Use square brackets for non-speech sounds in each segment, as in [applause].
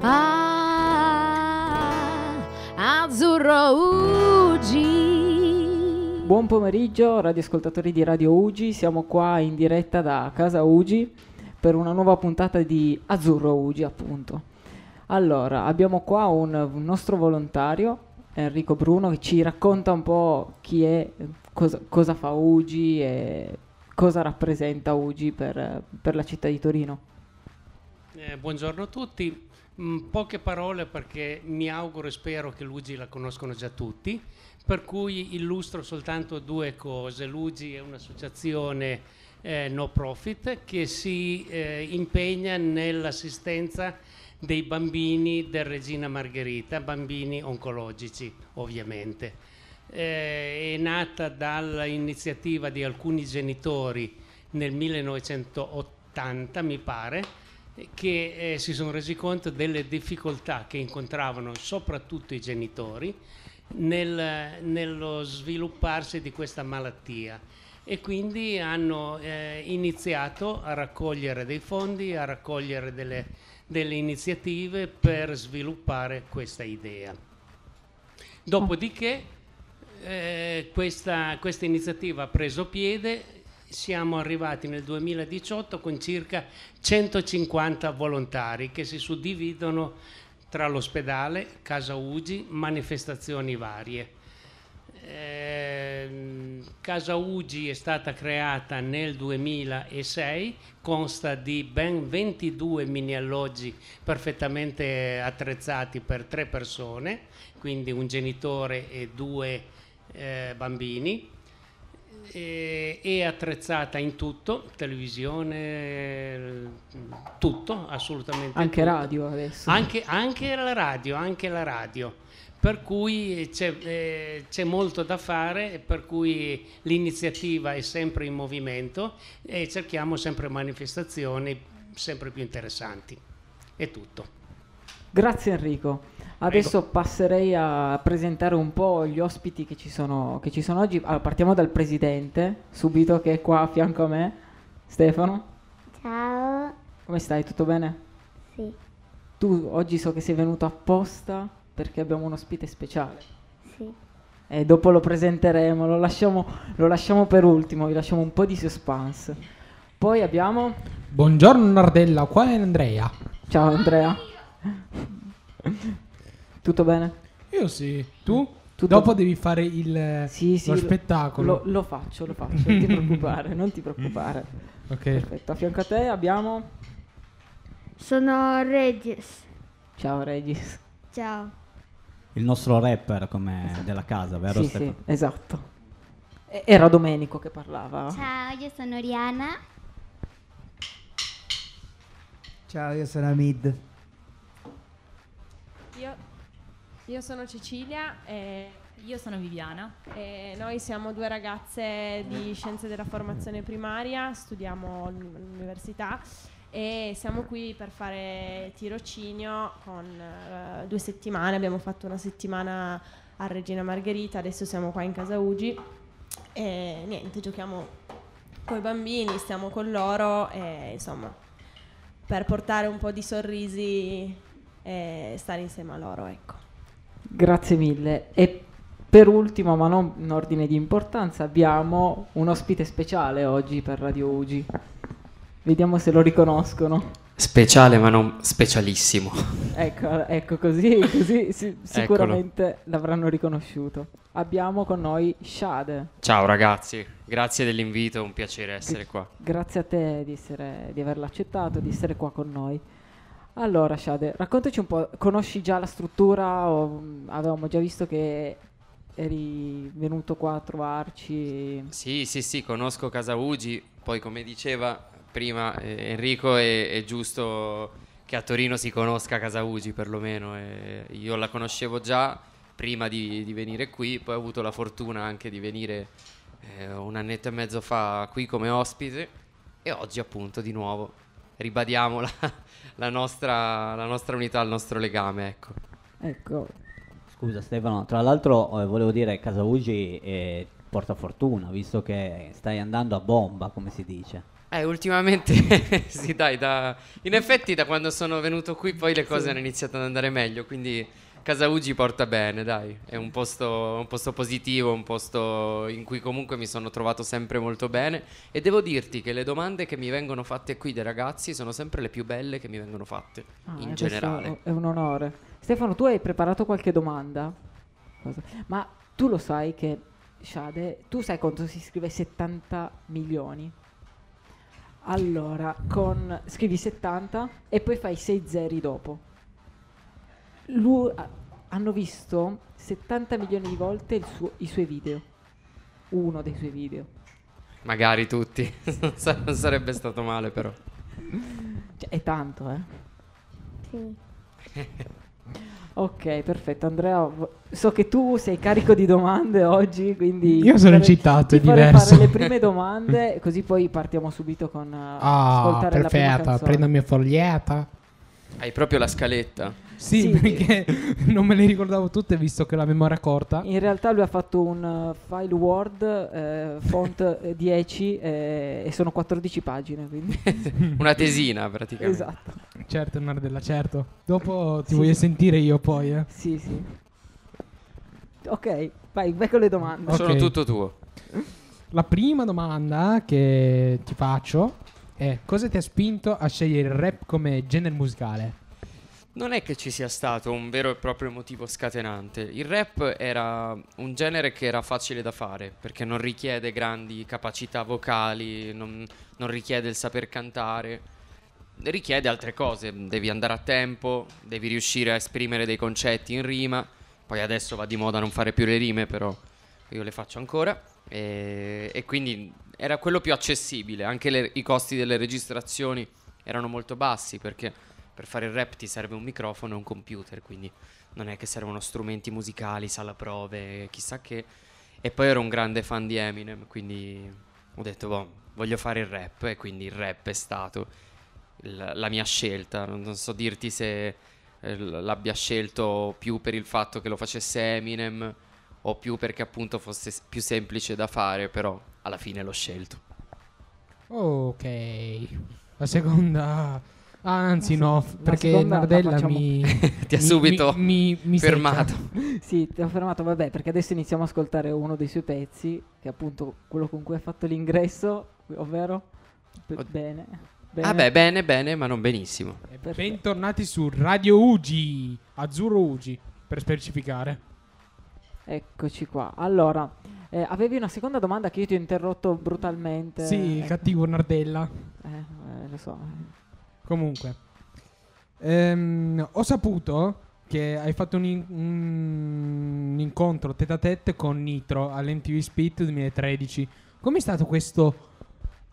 Ah, azzurro Ugi. Buon pomeriggio radioascoltatori di Radio Ugi, siamo qua in diretta da casa Ugi per una nuova puntata di Azzurro Ugi appunto. Allora, abbiamo qua un, un nostro volontario, Enrico Bruno, che ci racconta un po' chi è, cosa, cosa fa Ugi e cosa rappresenta Ugi per, per la città di Torino. Eh, buongiorno a tutti. Mm, poche parole perché mi auguro e spero che l'UGI la conoscono già tutti, per cui illustro soltanto due cose. L'UGI è un'associazione eh, no profit che si eh, impegna nell'assistenza dei bambini del Regina Margherita, bambini oncologici ovviamente. Eh, è nata dall'iniziativa di alcuni genitori nel 1980 mi pare che eh, si sono resi conto delle difficoltà che incontravano soprattutto i genitori nel, nello svilupparsi di questa malattia e quindi hanno eh, iniziato a raccogliere dei fondi, a raccogliere delle, delle iniziative per sviluppare questa idea. Dopodiché eh, questa, questa iniziativa ha preso piede siamo arrivati nel 2018 con circa 150 volontari che si suddividono tra l'ospedale, Casa Ugi, manifestazioni varie. Eh, Casa Ugi è stata creata nel 2006, consta di ben 22 mini alloggi perfettamente attrezzati per tre persone, quindi un genitore e due eh, bambini e, è attrezzata in tutto, televisione, tutto, assolutamente. Anche tutto. radio adesso. Anche, anche, la radio, anche la radio. Per cui c'è, eh, c'è molto da fare, per cui l'iniziativa è sempre in movimento e cerchiamo sempre manifestazioni sempre più interessanti. È tutto. Grazie Enrico. Adesso Prego. passerei a presentare un po' gli ospiti che ci sono, che ci sono oggi. Allora, partiamo dal presidente, subito che è qua a fianco a me. Stefano. Ciao. Come stai? Tutto bene? Sì. Tu oggi so che sei venuto apposta perché abbiamo un ospite speciale. Sì. E dopo lo presenteremo, lo lasciamo, lo lasciamo per ultimo, vi lasciamo un po' di suspense. Poi abbiamo... Buongiorno Nardella, qua è Andrea. Ciao Andrea. [laughs] Tutto bene? Io sì. Tu? Tutto Dopo devi fare il, sì, sì, lo spettacolo. Lo, lo, faccio, lo faccio, non ti [laughs] preoccupare, non ti preoccupare. Ok. Perfetto, a fianco a te abbiamo... Sono Regis. Ciao Regis. Ciao. Il nostro rapper come esatto. della casa, vero? Sì, Stefano? sì, esatto. Era Domenico che parlava. Ciao, io sono Riana. Ciao, io sono Amid. Io io sono Cecilia e io sono Viviana. e noi siamo due ragazze di scienze della formazione primaria, studiamo all'università e siamo qui per fare tirocinio con uh, due settimane, abbiamo fatto una settimana a Regina Margherita, adesso siamo qua in casa Ugi e niente, giochiamo con i bambini, stiamo con loro e insomma per portare un po' di sorrisi e stare insieme a loro, ecco. Grazie mille. E per ultimo, ma non in ordine di importanza, abbiamo un ospite speciale oggi per Radio Ugi. Vediamo se lo riconoscono. Speciale ma non specialissimo. Ecco, ecco così, così si, sicuramente l'avranno riconosciuto. Abbiamo con noi Shade. Ciao ragazzi, grazie dell'invito, è un piacere essere G- qua. Grazie a te di, essere, di averlo accettato, di essere qua con noi. Allora, Shade, raccontaci un po', conosci già la struttura o mm, avevamo già visto che eri venuto qua a trovarci? Sì, sì, sì, conosco Casa Ugi, poi come diceva prima eh, Enrico è, è, giusto che a Torino si conosca Casa Ugi perlomeno, e io la conoscevo già prima di, di, venire qui, poi ho avuto la fortuna anche di venire eh, un annetto e mezzo fa qui come ospite e oggi appunto di nuovo ribadiamo la, [laughs] la, nostra, la nostra unità, il nostro legame. Ecco. ecco. Scusa Stefano, tra l'altro eh, volevo dire Casa Ugi eh, porta fortuna, visto che stai andando a bomba, come si dice. Eh, ultimamente [laughs] sì, dai, da... in effetti da quando sono venuto qui poi le cose sì. hanno iniziato ad andare meglio, quindi Casa Ugi porta bene, dai, è un posto, un posto, positivo, un posto in cui comunque mi sono trovato sempre molto bene e devo dirti che le domande che mi vengono fatte qui dai ragazzi sono sempre le più belle che mi vengono fatte ah, in generale. È un onore. Stefano, tu hai preparato qualche domanda? Cosa? Ma tu lo sai che, Shade, tu sai quanto si scrive 70 milioni? Allora, con, scrivi 70 e poi fai 6 zeri dopo lui, hanno visto 70 milioni di volte suo, i suoi video. Uno dei suoi video. Magari tutti. [laughs] non sarebbe stato male però. Cioè, è tanto, eh? Sì. [laughs] ok, perfetto. Andrea, so che tu sei carico di domande oggi, quindi... Io sono incitato, è diverso. fare le [laughs] prime domande, così poi partiamo subito con... Uh, ah, perfetta, prendo la mia foglietta. Hai proprio la scaletta. Sì, sì, perché [laughs] non me le ricordavo tutte visto che la memoria è corta. In realtà lui ha fatto un uh, file Word eh, font 10 eh, e sono 14 pagine. [laughs] Una tesina praticamente. Esatto. Certo, Nardella, certo. Dopo ti sì, voglio sentire io poi. Eh. Sì, sì. Ok, vai, vai con le domande. Okay. Sono tutto tuo. La prima domanda che ti faccio è cosa ti ha spinto a scegliere il rap come genere musicale? Non è che ci sia stato un vero e proprio motivo scatenante. Il rap era un genere che era facile da fare perché non richiede grandi capacità vocali, non, non richiede il saper cantare, richiede altre cose. Devi andare a tempo, devi riuscire a esprimere dei concetti in rima. Poi adesso va di moda non fare più le rime, però io le faccio ancora. E, e quindi era quello più accessibile. Anche le, i costi delle registrazioni erano molto bassi perché per fare il rap ti serve un microfono e un computer, quindi non è che servono strumenti musicali, sala prove, chissà che. E poi ero un grande fan di Eminem, quindi ho detto, boh, voglio fare il rap e quindi il rap è stato il, la mia scelta. Non, non so dirti se eh, l'abbia scelto più per il fatto che lo facesse Eminem o più perché appunto fosse più semplice da fare, però alla fine l'ho scelto. Ok. La seconda Ah, anzi no, perché Nardella mi... [laughs] ti ha subito mi, mi, fermato. [laughs] [laughs] sì, ti ha fermato, vabbè, perché adesso iniziamo ad ascoltare uno dei suoi pezzi, che è appunto quello con cui ha fatto l'ingresso, ovvero... Be- bene. Bene. Ah beh, bene, bene, ma non benissimo. Bentornati su Radio Ugi, Azzurro Ugi, per specificare. Eccoci qua. Allora, eh, avevi una seconda domanda che io ti ho interrotto brutalmente. Sì, ecco. cattivo Nardella. Eh, eh, lo so. Comunque, ehm, ho saputo che hai fatto un, in- un incontro tete a tete con Nitro all'MTV Spit 2013. Com'è stato questo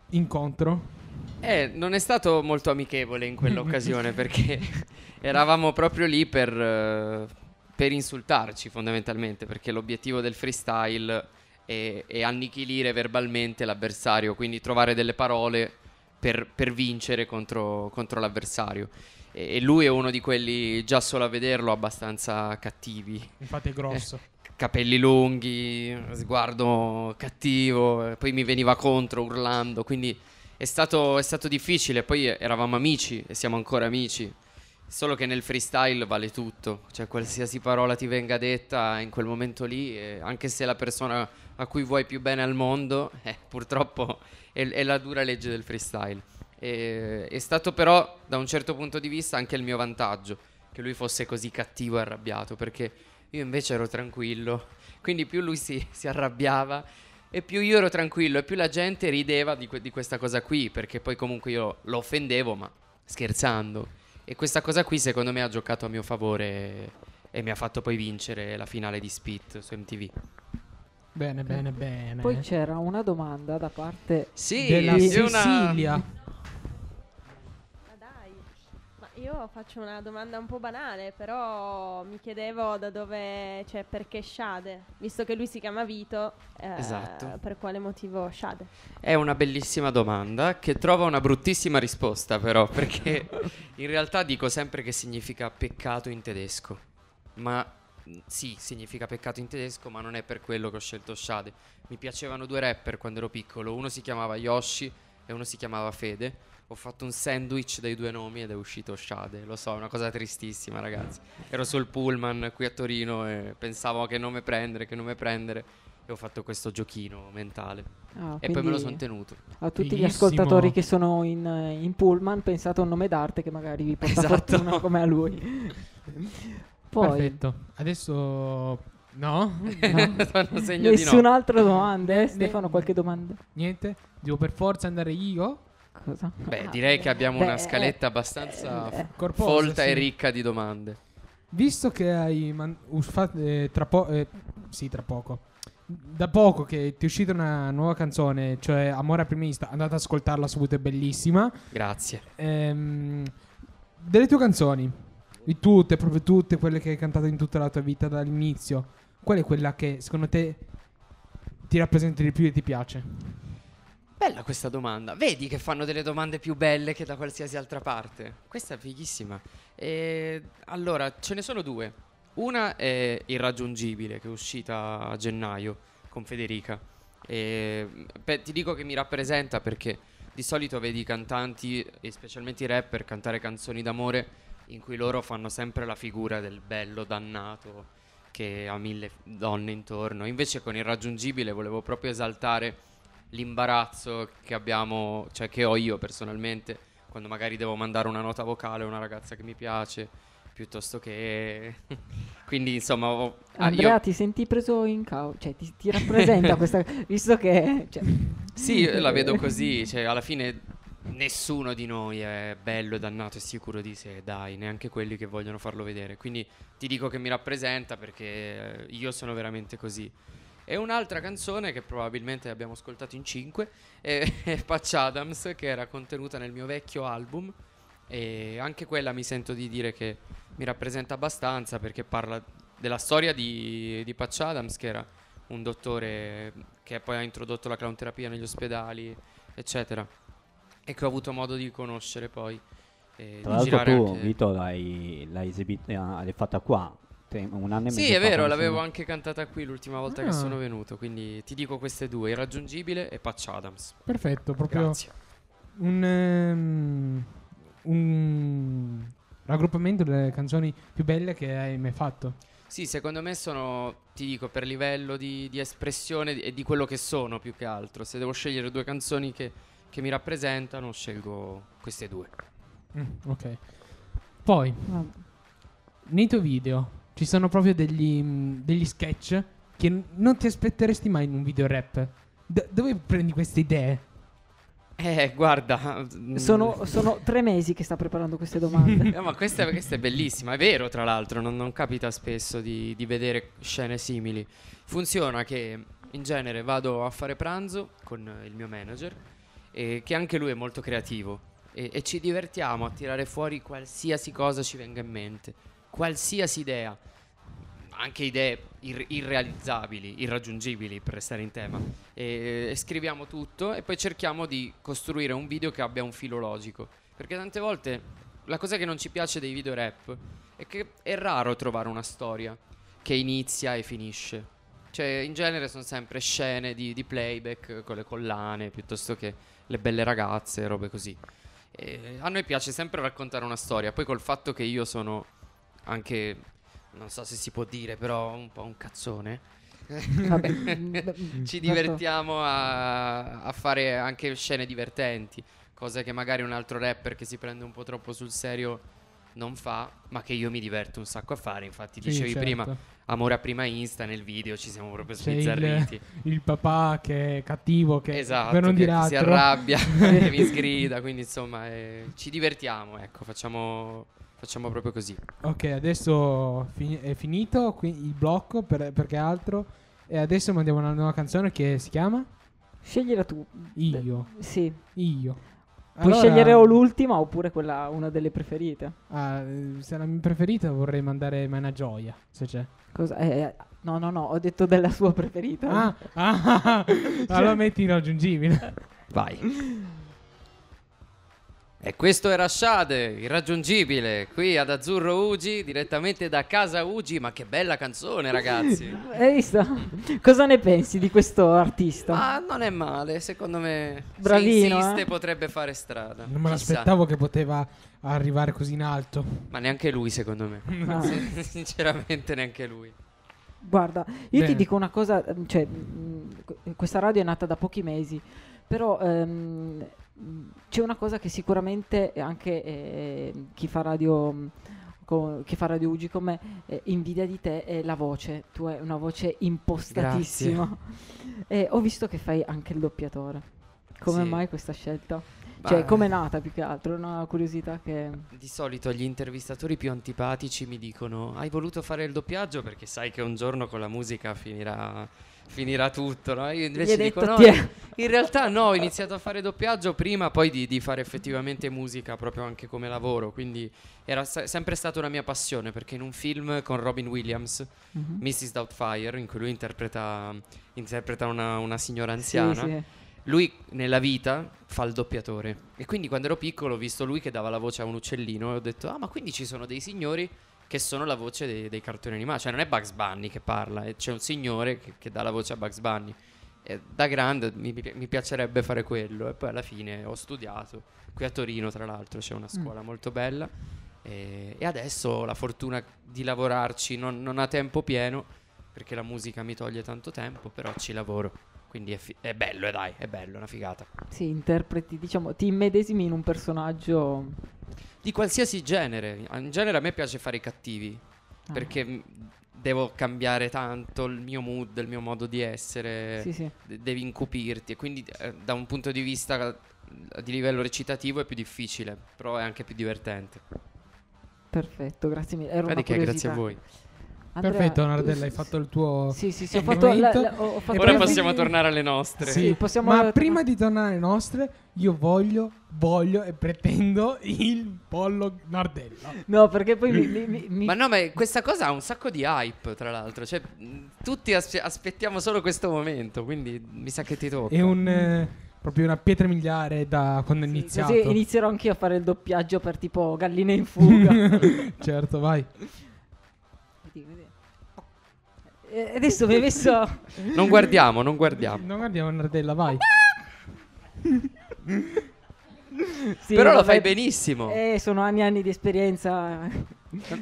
incontro? Eh, non è stato molto amichevole in [laughs] quell'occasione perché [laughs] eravamo proprio lì per, uh, per, insultarci fondamentalmente perché l'obiettivo del freestyle è, è annichilire verbalmente l'avversario, quindi trovare delle parole per, per vincere contro, contro l'avversario. E, e, lui è uno di quelli, già solo a vederlo, abbastanza cattivi. Infatti è grosso. Eh, capelli lunghi, sguardo cattivo, poi mi veniva contro urlando, quindi è stato, è stato difficile, poi eravamo amici e siamo ancora amici. Solo che nel freestyle vale tutto, cioè qualsiasi parola ti venga detta in quel momento lì, eh, anche se la persona a cui vuoi più bene al mondo, [laughs] eh, purtroppo è, è, la dura legge del freestyle. E, è stato però, da un certo punto di vista, anche il mio vantaggio che lui fosse così cattivo e arrabbiato, perché io invece ero tranquillo, [laughs] quindi più lui si, si arrabbiava e più io ero tranquillo e più la gente rideva di, que- di questa cosa qui, perché poi comunque io lo offendevo, ma scherzando. E questa cosa qui secondo me ha giocato a mio favore e, mi ha fatto poi vincere la finale di Spit su MTV. Bene, bene, bene. Poi c'era una domanda da parte sì, della Cecilia. Una... io faccio una domanda un po' banale, però mi chiedevo da dove, cioè perché Shade, visto che lui si chiama Vito, eh, esatto. per quale motivo Shade? È una bellissima domanda che trova una bruttissima risposta però, perché [laughs] in realtà dico sempre che significa peccato in tedesco, ma sì, significa peccato in tedesco, ma non è per quello che ho scelto Shade. Mi piacevano due rapper quando ero piccolo. Uno si chiamava Yoshi e uno si chiamava Fede. Ho fatto un sandwich dai due nomi ed è uscito Shade. Lo so, è una cosa tristissima, ragazzi. Ero sul pullman qui a Torino e pensavo che nome prendere, che nome prendere. E ho fatto questo giochino mentale. Ah, e poi me lo sono tenuto. A tutti gli Fighissimo. ascoltatori che sono in, eh, in pullman, pensate a un nome d'arte che magari vi porta Esatto. fortuna come a lui. [laughs] Poi, Perfetto. Adesso no? [laughs] Fanno segno di no. nessun'altra domanda, eh? Ne- Stefano, qualche domanda? Niente? Devo per forza andare io? Cosa? Beh, Ah, direi che abbiamo beh, una scaletta eh, abbastanza eh, Corposa, folta sì. e ricca di domande. Visto che hai man- us- fa- eh, tra po- eh, sì, tra poco. Da poco che ti è uscita una nuova canzone, cioè Amore a prima vista, andate ad ascoltarla subito, è bellissima. Grazie. Ehm, delle tue canzoni, di tutte, proprio tutte quelle che hai cantato in tutta la tua vita dall'inizio, qual è quella che secondo te ti rappresenta di più e ti piace? Bella questa domanda. Vedi che fanno delle domande più belle che da qualsiasi altra parte. Questa è fighissima. E, allora, ce ne sono due. Una è Irraggiungibile, che è uscita a gennaio con Federica. E, beh, ti dico che mi rappresenta perché di solito vedi i cantanti, e specialmente i rapper, cantare canzoni d'amore in cui loro fanno sempre la figura del bello dannato che ha mille donne intorno. Invece con Irraggiungibile volevo proprio esaltare l'imbarazzo che abbiamo, cioè che ho io personalmente, quando magari devo mandare una nota vocale a una ragazza che mi piace, piuttosto che... [laughs] Quindi insomma... ho- ah, Andrea, io- ti senti preso in causa? Cioè, ti, ti rappresenta questa... [laughs] Visto che... Cioè, Sì, la vedo così, cioè alla fine nessuno di noi è bello e dannato e sicuro di sé, dai, neanche quelli che vogliono farlo vedere. Quindi ti dico che mi rappresenta perché eh, io sono veramente così. E un'altra canzone che probabilmente abbiamo ascoltato in cinque è, [laughs] è Patch Adams, che era contenuta nel mio vecchio album. E anche quella mi sento di dire che mi rappresenta abbastanza perché parla della storia di, di Patch Adams, che era un dottore che poi ha introdotto la clown terapia negli ospedali, eccetera. E che ho avuto modo di conoscere poi. e Tra di l'altro tu, anche- Vito, l'hai, l'hai esibita, l'hai fatta qua. Te- un anno e mezzo Sì, è vero, l'avevo siamo- anche cantata qui l'ultima volta Ah. che sono venuto. Quindi ti dico queste due: Irraggiungibile e Patch Adams. Perfetto, proprio Grazie. un, ehm, un raggruppamento delle canzoni più belle che hai mai fatto. Sì, secondo me sono, ti dico, per livello di, di espressione e di quello che sono più che altro. Se devo scegliere due canzoni che, che mi rappresentano, scelgo queste due. Mm, ok. Poi, ah, nei tuoi video ci sono proprio degli, mm, degli sketch che non ti aspetteresti mai in un video rap. D- dove prendi queste idee? Eh, guarda. mm, sono, sono tre mesi che sta preparando queste domande. [laughs] Eh, ma questa, questa è bellissima, è vero tra l'altro, non, non capita spesso di, di vedere scene simili. Funziona che in genere vado a fare pranzo con eh, il mio manager, e che anche lui è molto creativo, e, e ci divertiamo a tirare fuori qualsiasi cosa ci venga in mente, qualsiasi idea, anche idee ir- irrealizzabili, irraggiungibili per restare in tema. E, e scriviamo tutto e poi cerchiamo di costruire un video che abbia un filo logico. Perché tante volte la cosa che non ci piace dei video rap è che è raro trovare una storia che inizia e finisce. Cioè, in genere sono sempre scene di, di playback con le collane piuttosto che le belle ragazze, robe così. E a noi piace sempre raccontare una storia. Poi col fatto che io sono anche, non so se si può dire, però un po' un cazzone. [laughs] Vabbè, mm, beh, Ci certo. divertiamo a, a fare anche scene divertenti, cose che magari un altro rapper che si prende un po' troppo sul serio non fa, ma che io mi diverto un sacco a fare. Infatti, Sì, dicevi certo. prima, amore a prima Insta nel video, ci siamo proprio C'è il- sbizzarriti. [laughs] Il papà che è cattivo, che Esatto, per non che, che si arrabbia, [laughs] che mi sgrida, quindi insomma eh, ci divertiamo, ecco, facciamo, facciamo proprio così. Ok, adesso fi- è finito qui- il blocco per- perché altro. E adesso mandiamo una nuova canzone che si chiama Scegliela tu. Io. Sì. Io. Puoi Allora- scegliere o l'ultima oppure quella, una delle preferite. Ah, eh, se è la mia preferita vorrei mandare Mana Gioia, se c'è. Cosa? eh, no, no, no, ho detto della sua preferita. Ah, ah, [laughs] allora metti irraggiungibile. Vai. [laughs] E questo era Shade, irraggiungibile, qui ad Azzurro Ugi, direttamente da casa Ugi. Ma che bella canzone, ragazzi! [laughs] Hai visto? Cosa ne pensi di questo artista? Ma non è male, secondo me. Bravino, se insiste eh? potrebbe fare strada. Non me l'aspettavo che poteva arrivare così in alto. Ma neanche lui, secondo me. [laughs] Ah. Sinceramente, neanche lui. Guarda, io Bene. ti dico una cosa, cioè, questa radio è nata da pochi mesi, però ehm, c'è una cosa che sicuramente anche eh, chi fa radio mh, co- chi fa radio Ugi come eh, invidia di te è la voce, tu hai una voce impostatissima [laughs] e ho visto che fai anche il doppiatore. Come Sì. mai questa scelta? Ma- Cioè, come è nata più che altro? Una curiosità che... Di solito gli intervistatori più antipatici mi dicono: Hai voluto fare il doppiaggio perché sai che un giorno con la musica finirà, finirà tutto. No? Io invece dico: detto, No, in realtà no, ho iniziato a fare doppiaggio prima poi di, di fare effettivamente musica proprio anche come lavoro. Quindi era se- sempre stata una mia passione perché in un film con Robin Williams, Mhm. Mrs. Doubtfire, in cui lui interpreta, interpreta una, una signora Sì, anziana. sì. Lui nella vita fa il doppiatore e quindi quando ero piccolo ho visto lui che dava la voce a un uccellino e ho detto ah ma quindi ci sono dei signori che sono la voce dei, dei cartoni animati, cioè non è Bugs Bunny che parla, c'è un signore che, che dà la voce a Bugs Bunny. E da grande mi, mi- piacerebbe fare quello e poi alla fine ho studiato, qui a Torino tra l'altro c'è una scuola molto bella e, e adesso ho la fortuna di lavorarci non, non a tempo pieno perché la musica mi toglie tanto tempo, però ci lavoro. Quindi è, fi- è bello, eh, dai, è bello, è una figata. Sì, interpreti, diciamo, ti immedesimi in un personaggio... Di qualsiasi genere. In genere a me piace fare i cattivi. Ah. Perché devo cambiare tanto il mio mood, il mio modo di essere. Sì, sì. de- devi incupirti. E quindi eh, da un punto di vista eh, di livello recitativo è più difficile, però è anche più divertente. Perfetto, grazie mille. Era Ma una di che, grazie a voi. Andrea, Perfetto, Nardella, hai fatto il tuo. Sì, sì, sì, ho fatto, la, la- ho- fatto Ora possiamo tornare alle nostre. Sì, possiamo- Ma prima di tornare alle nostre, io voglio, voglio e pretendo il pollo Nardella. No, perché poi mi... mi- mi- Ma no, ma questa cosa ha un sacco di hype, tra l'altro. Cioè, tutti aspe- aspettiamo solo questo momento, quindi mi sa che ti tocca. È un. eh, proprio una pietra miliare da quando è sì, iniziato. così inizierò anch'io a fare il doppiaggio per tipo galline in fuga. [laughs] certo, vai. Vedi, vedi. E adesso mi hai messo... [laughs] Non guardiamo, non guardiamo. Non guardiamo Nardella, vai. [laughs] Sì, Però lo vabbè, fai benissimo. Eh, sono anni e anni di esperienza.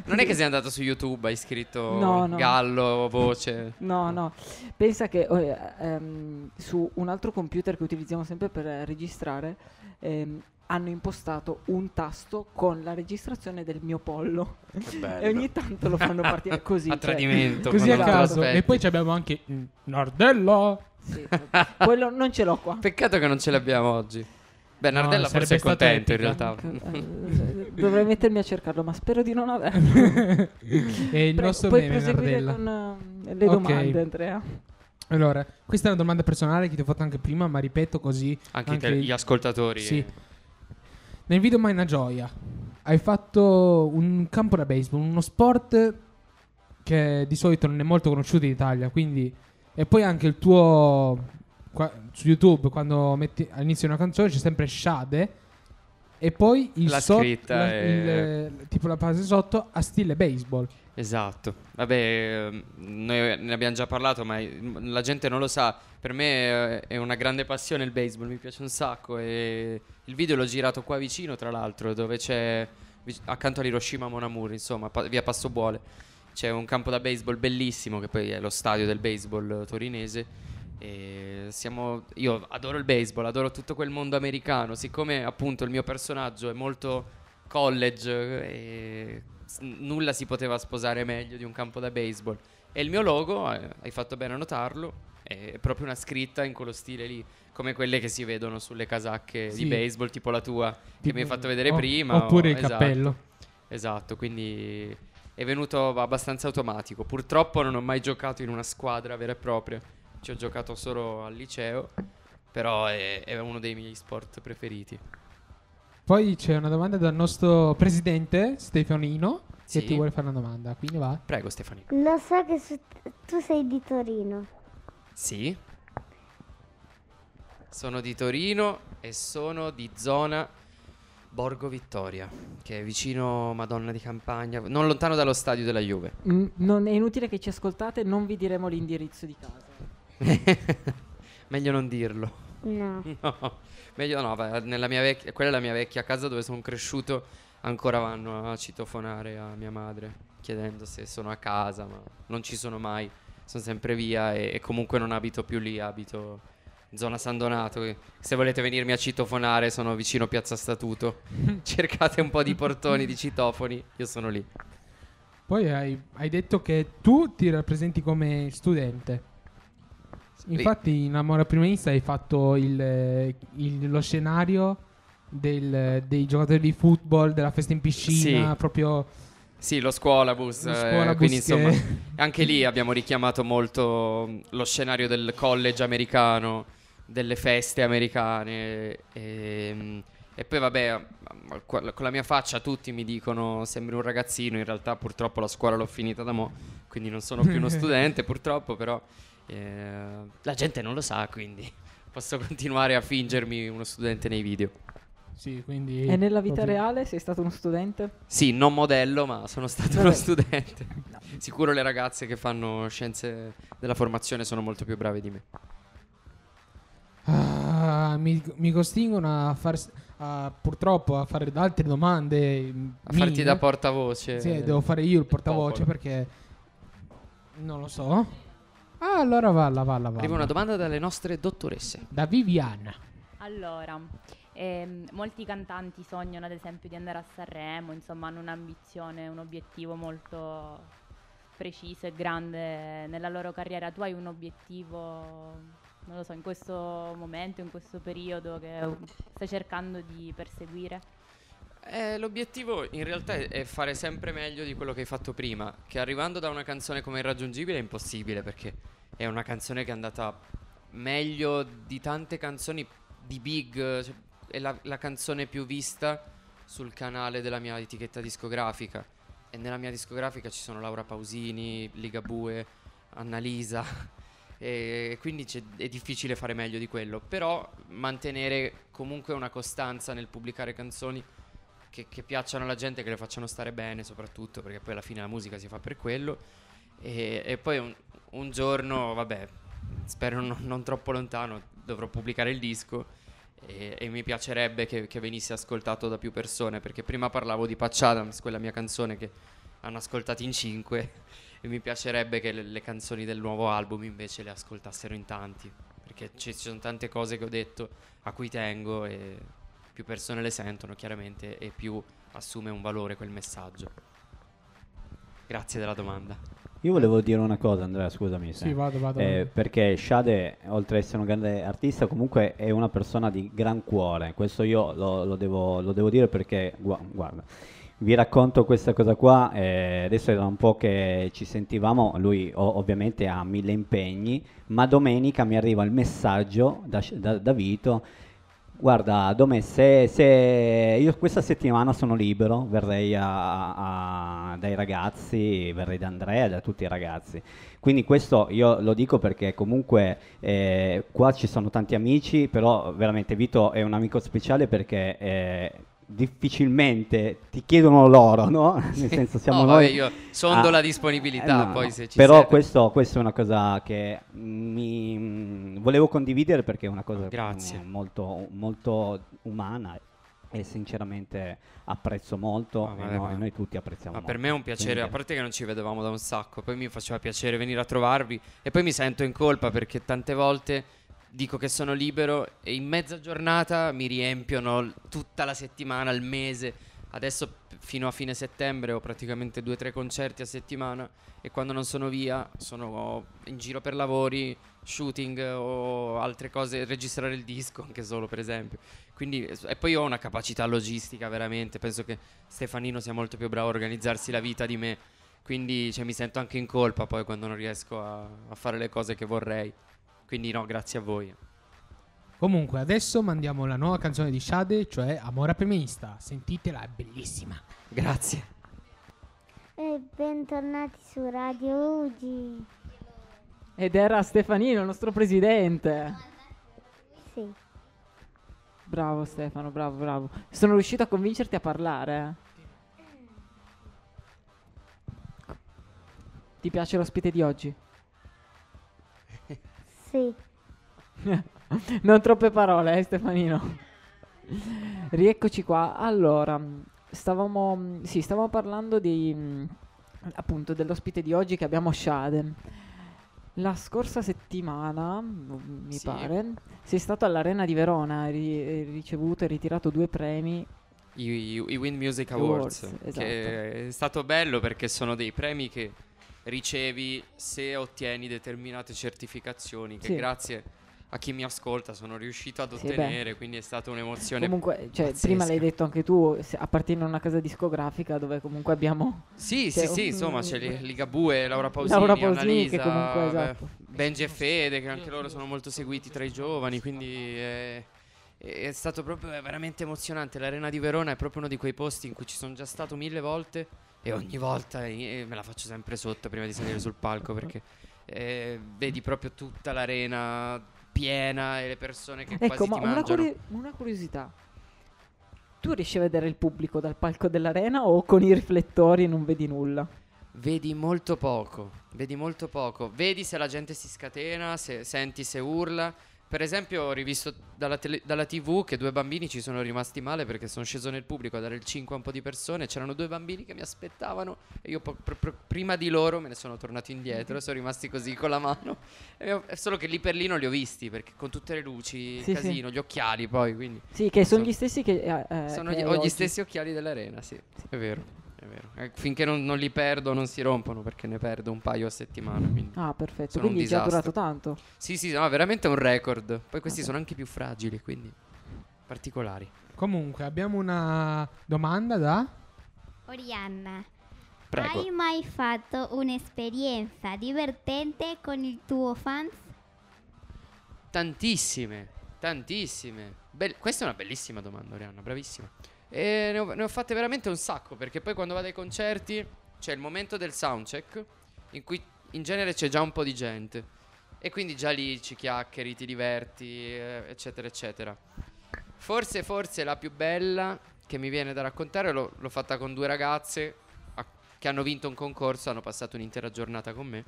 Non è che sei andato su YouTube, hai scritto No, no. gallo, voce. No, no, pensa che eh, ehm, su un altro computer che utilizziamo sempre per eh, registrare ehm, hanno impostato un tasto con la registrazione del mio pollo [laughs] e ogni tanto lo fanno partire [laughs] così. A cioè, tradimento. Così a caso. E poi ci abbiamo anche Nardella. sì, quello non ce l'ho qua. Peccato che non ce l'abbiamo oggi. Beh, No, Nardella sarebbe forse è contento in realtà. Eh, Dovrei mettermi a cercarlo, ma spero di non averlo. [laughs] e il Prego, nostro puoi meme proseguire Nardella. con eh, le domande, Andrea. Allora, questa è una domanda personale che ti ho fatto anche prima, ma ripeto così. Anche, tele- gli ascoltatori. Sì. Nel video Mai una gioia hai fatto un campo da baseball, uno sport che di solito non è molto conosciuto in Italia, quindi e poi anche il tuo qua- su YouTube quando metti all'inizio una canzone c'è sempre Shade e poi il La so- scritta la- è- il- tipo la base sotto a stile baseball. Esatto. Vabbè, ehm, noi ne abbiamo già parlato, ma la gente non lo sa. Per me eh, è una grande passione il baseball, mi piace un sacco. E il video l'ho girato qua vicino, tra l'altro, dove c'è accanto all'Hiroshima Mon Amour, insomma, pa- via Passobuole. C'è un campo da baseball bellissimo, che poi è lo stadio del baseball torinese. Siamo, io adoro il baseball, adoro tutto quel mondo americano. Siccome appunto il mio personaggio è molto college e s- nulla si poteva sposare meglio di un campo da baseball. E il mio logo, eh, hai fatto bene a notarlo, è proprio una scritta in quello stile lì, come quelle che si vedono sulle casacche Sì. di baseball, tipo la tua, che Tipo- mi hai fatto vedere o- prima. Oppure o- il esatto. cappello. Esatto, quindi è venuto abbastanza automatico. Purtroppo non ho mai giocato in una squadra vera e propria, ci ho giocato solo al liceo, però è, è uno dei miei sport preferiti. Poi c'è una domanda dal nostro presidente Stefanino Sì. che ti vuole fare una domanda, quindi va. Prego Stefani. Lo so che su- tu sei di Torino. Sì. Sono di Torino e sono di zona Borgo Vittoria, che è vicino Madonna di Campagna, non lontano dallo stadio della Juve. Mm, non è inutile che ci ascoltate, non vi diremo l'indirizzo di casa. [laughs] Meglio non dirlo. No. [laughs] No, meglio no, vai, nella mia vecchia, quella è la mia vecchia casa dove sono cresciuto, ancora vanno a citofonare a mia madre chiedendo se sono a casa, ma non ci sono mai, sono sempre via e, e comunque non abito più lì, abito in zona San Donato. Se volete venirmi a citofonare sono vicino Piazza Statuto, [laughs] cercate un po' di portoni di citofoni, io sono lì. Poi hai, hai detto che tu ti rappresenti come studente. Infatti in Amore Primanista hai fatto il- il- lo scenario del- dei giocatori di football, della festa in piscina, Sì. proprio... Sì, lo scuolabus, Lo eh, scuolabus quindi che- insomma anche lì abbiamo richiamato molto mh, lo scenario del college americano, delle feste americane e, mh, e poi vabbè, m- qua- con la mia faccia tutti mi dicono sembri un ragazzino, in realtà purtroppo la scuola l'ho finita da mo', quindi non sono più uno [laughs] studente purtroppo, però eh, la gente non lo sa, quindi [laughs] posso continuare a fingermi uno studente nei video. Sì, quindi... E nella vita proprio- reale sei stato uno studente? Sì, non modello, ma sono stato Vabbè. uno studente. [laughs] Sicuro le ragazze che fanno scienze della formazione sono molto più brave di me. Ah, mi, mi costringono a far, a- purtroppo a fare altre domande. A farti mie. da portavoce. Sì, devo fare io il portavoce popolo. perché non lo so. Ah, allora valla, valla, valla. Arriva una domanda dalle nostre dottoresse. Da Viviana. Allora, ehm, molti cantanti sognano ad esempio di andare a Sanremo, insomma hanno un'ambizione, un obiettivo molto preciso e grande nella loro carriera. Tu hai un obiettivo, non lo so, in questo momento, in questo periodo che stai cercando di perseguire? Eh, l'obiettivo in realtà è fare sempre meglio di quello che hai fatto prima. Che arrivando da una canzone come Irraggiungibile è impossibile perché è una canzone che è andata meglio di tante canzoni di big. cioè, è la, la canzone più vista sul canale della mia etichetta discografica. E nella mia discografica ci sono Laura Pausini, Ligabue, Annalisa. [laughs] E quindi è difficile fare meglio di quello. Però mantenere comunque una costanza nel pubblicare canzoni che, che piacciono alla gente, che le facciano stare bene soprattutto, perché poi alla fine la musica si fa per quello. E, e poi un, un giorno, vabbè, spero non, non troppo lontano, dovrò pubblicare il disco e, e mi piacerebbe che, che venisse ascoltato da più persone, perché prima parlavo di Patch Adams, quella mia canzone che hanno ascoltato in cinque, e mi piacerebbe che le, le canzoni del nuovo album invece le ascoltassero in tanti, perché ci ci sono tante cose che ho detto a cui tengo e più persone le sentono chiaramente e più assume un valore quel messaggio. Grazie della domanda. Io volevo dire una cosa, Andrea, scusami. se- Sì, vado, vado, eh, vado. perché Shade, oltre ad essere un grande artista, comunque è una persona di gran cuore. Questo io lo, lo devo, lo devo dire perché, gua- guarda, vi racconto questa cosa qua. eh, adesso era un po' che ci sentivamo. Lui o- ovviamente ha mille impegni, ma domenica mi arriva il messaggio da, da- da Vito. Guarda, Dome, se, se io questa settimana sono libero, verrei a- a- dai ragazzi, verrei da Andrea e da tutti i ragazzi. Quindi questo io lo dico perché comunque eh, qua ci sono tanti amici, però veramente Vito è un amico speciale perché eh, difficilmente ti chiedono loro, no? [laughs] Nel senso siamo No, noi... vabbè, io sondo Ah, la disponibilità, eh, no, poi no. se ci Però questo, questa è una cosa che mi mm, volevo condividere perché è una cosa Grazie. mm, molto, molto umana e sinceramente apprezzo molto Ah, e vabbè, noi, ma- noi tutti apprezziamo Ma molto. per me è un piacere, Quindi- a parte che non ci vedevamo da un sacco, poi mi faceva piacere venire a trovarvi e poi mi sento in colpa perché tante volte dico che sono libero e in mezza giornata mi riempiono tutta la settimana, il mese. Adesso fino a fine settembre ho praticamente due o tre concerti a settimana e quando non sono via sono in giro per lavori, shooting o altre cose, registrare il disco anche solo per esempio. Quindi, e poi ho una capacità logistica veramente, penso che Stefanino sia molto più bravo a organizzarsi la vita di me, quindi cioè, mi sento anche in colpa poi quando non riesco a, a fare le cose che vorrei. Quindi no, grazie a voi. Comunque, adesso mandiamo la nuova canzone di Shade, cioè Amore Femminista. Sentitela, è bellissima. Grazie. E bentornati su Radio Ugi. Ed era Stefanino, il nostro presidente. Sì. Bravo Stefano, bravo, bravo. Sono riuscito a convincerti a parlare. Ti piace l'ospite di oggi? Sì. [laughs] non troppe parole, eh, Stefanino. Rieccoci qua. Allora, stavamo, sì, stavamo parlando di, appunto dell'ospite di oggi che abbiamo Shade. La scorsa settimana, mh, mi Sì. pare, sei stato all'Arena di Verona, hai ri- hai ricevuto e ritirato due premi. I, i- i Wind Music Awards, Awards, esatto. che è stato bello perché sono dei premi che ricevi se ottieni determinate certificazioni che Sì. grazie a chi mi ascolta sono riuscito ad Sì, ottenere, quindi è stata un'emozione Comunque, cioè, prima l'hai detto anche tu, appartieni a una casa discografica dove comunque abbiamo... Sì, cioè, sì, sì, insomma, c'è Li- Ligabue, Laura Pausini, Laura Pausini, che Annalisa, comunque, beh, esatto. Benji e Fede, che anche loro sono molto seguiti tra i giovani, quindi è, è stato proprio veramente emozionante. L'Arena di Verona è proprio uno di quei posti in cui ci sono già stato mille volte e ogni volta me la faccio sempre sotto prima di salire sul palco perché eh, vedi proprio tutta l'arena piena e le persone che Ecco, quasi ma ti una, mangiano. curi- una curiosità. Tu riesci a vedere il pubblico dal palco dell'arena o con i riflettori non vedi nulla? Vedi molto poco, vedi molto poco. Vedi se la gente si scatena, se senti se urla. Per esempio, ho rivisto dalla, tele- dalla TV che due bambini ci sono rimasti male perché sono sceso nel pubblico a dare il 5 a un po' di persone. C'erano due bambini che mi aspettavano e io po- pr- pr- prima di loro me ne sono tornato indietro. sono rimasti così con la mano. E ho- solo che lì per lì non li ho visti perché con tutte le luci, Sì, casino, gli occhiali poi. Quindi Sì, che sono Insomma, gli stessi che... eh, eh, sono che gli, hai ho gli oggi. stessi occhiali dell'arena, sì, è vero. È vero. Eh, finché non, non li perdo non si rompono perché ne perdo un paio a settimana. Quindi. Ah, perfetto. Quindi ti ha durato tanto. Sì, sì, no, veramente un record. Poi questi Vabbè. sono anche più fragili, quindi particolari. Comunque, abbiamo una domanda da... Orianna, Prego. hai mai fatto un'esperienza divertente con il tuo fans? Tantissime, tantissime. Bel- questa è una bellissima domanda, Oriana, bravissima. E ne ho, ne ho fatte veramente un sacco, perché poi quando vado ai concerti c'è il momento del soundcheck, in cui in genere c'è già un po' di gente. E quindi già lì ci chiacchieri, ti diverti, eh, eccetera, eccetera. Forse, forse la più bella che mi viene da raccontare l'ho, l'ho fatta con due ragazze a- che hanno vinto un concorso, hanno passato un'intera giornata con me.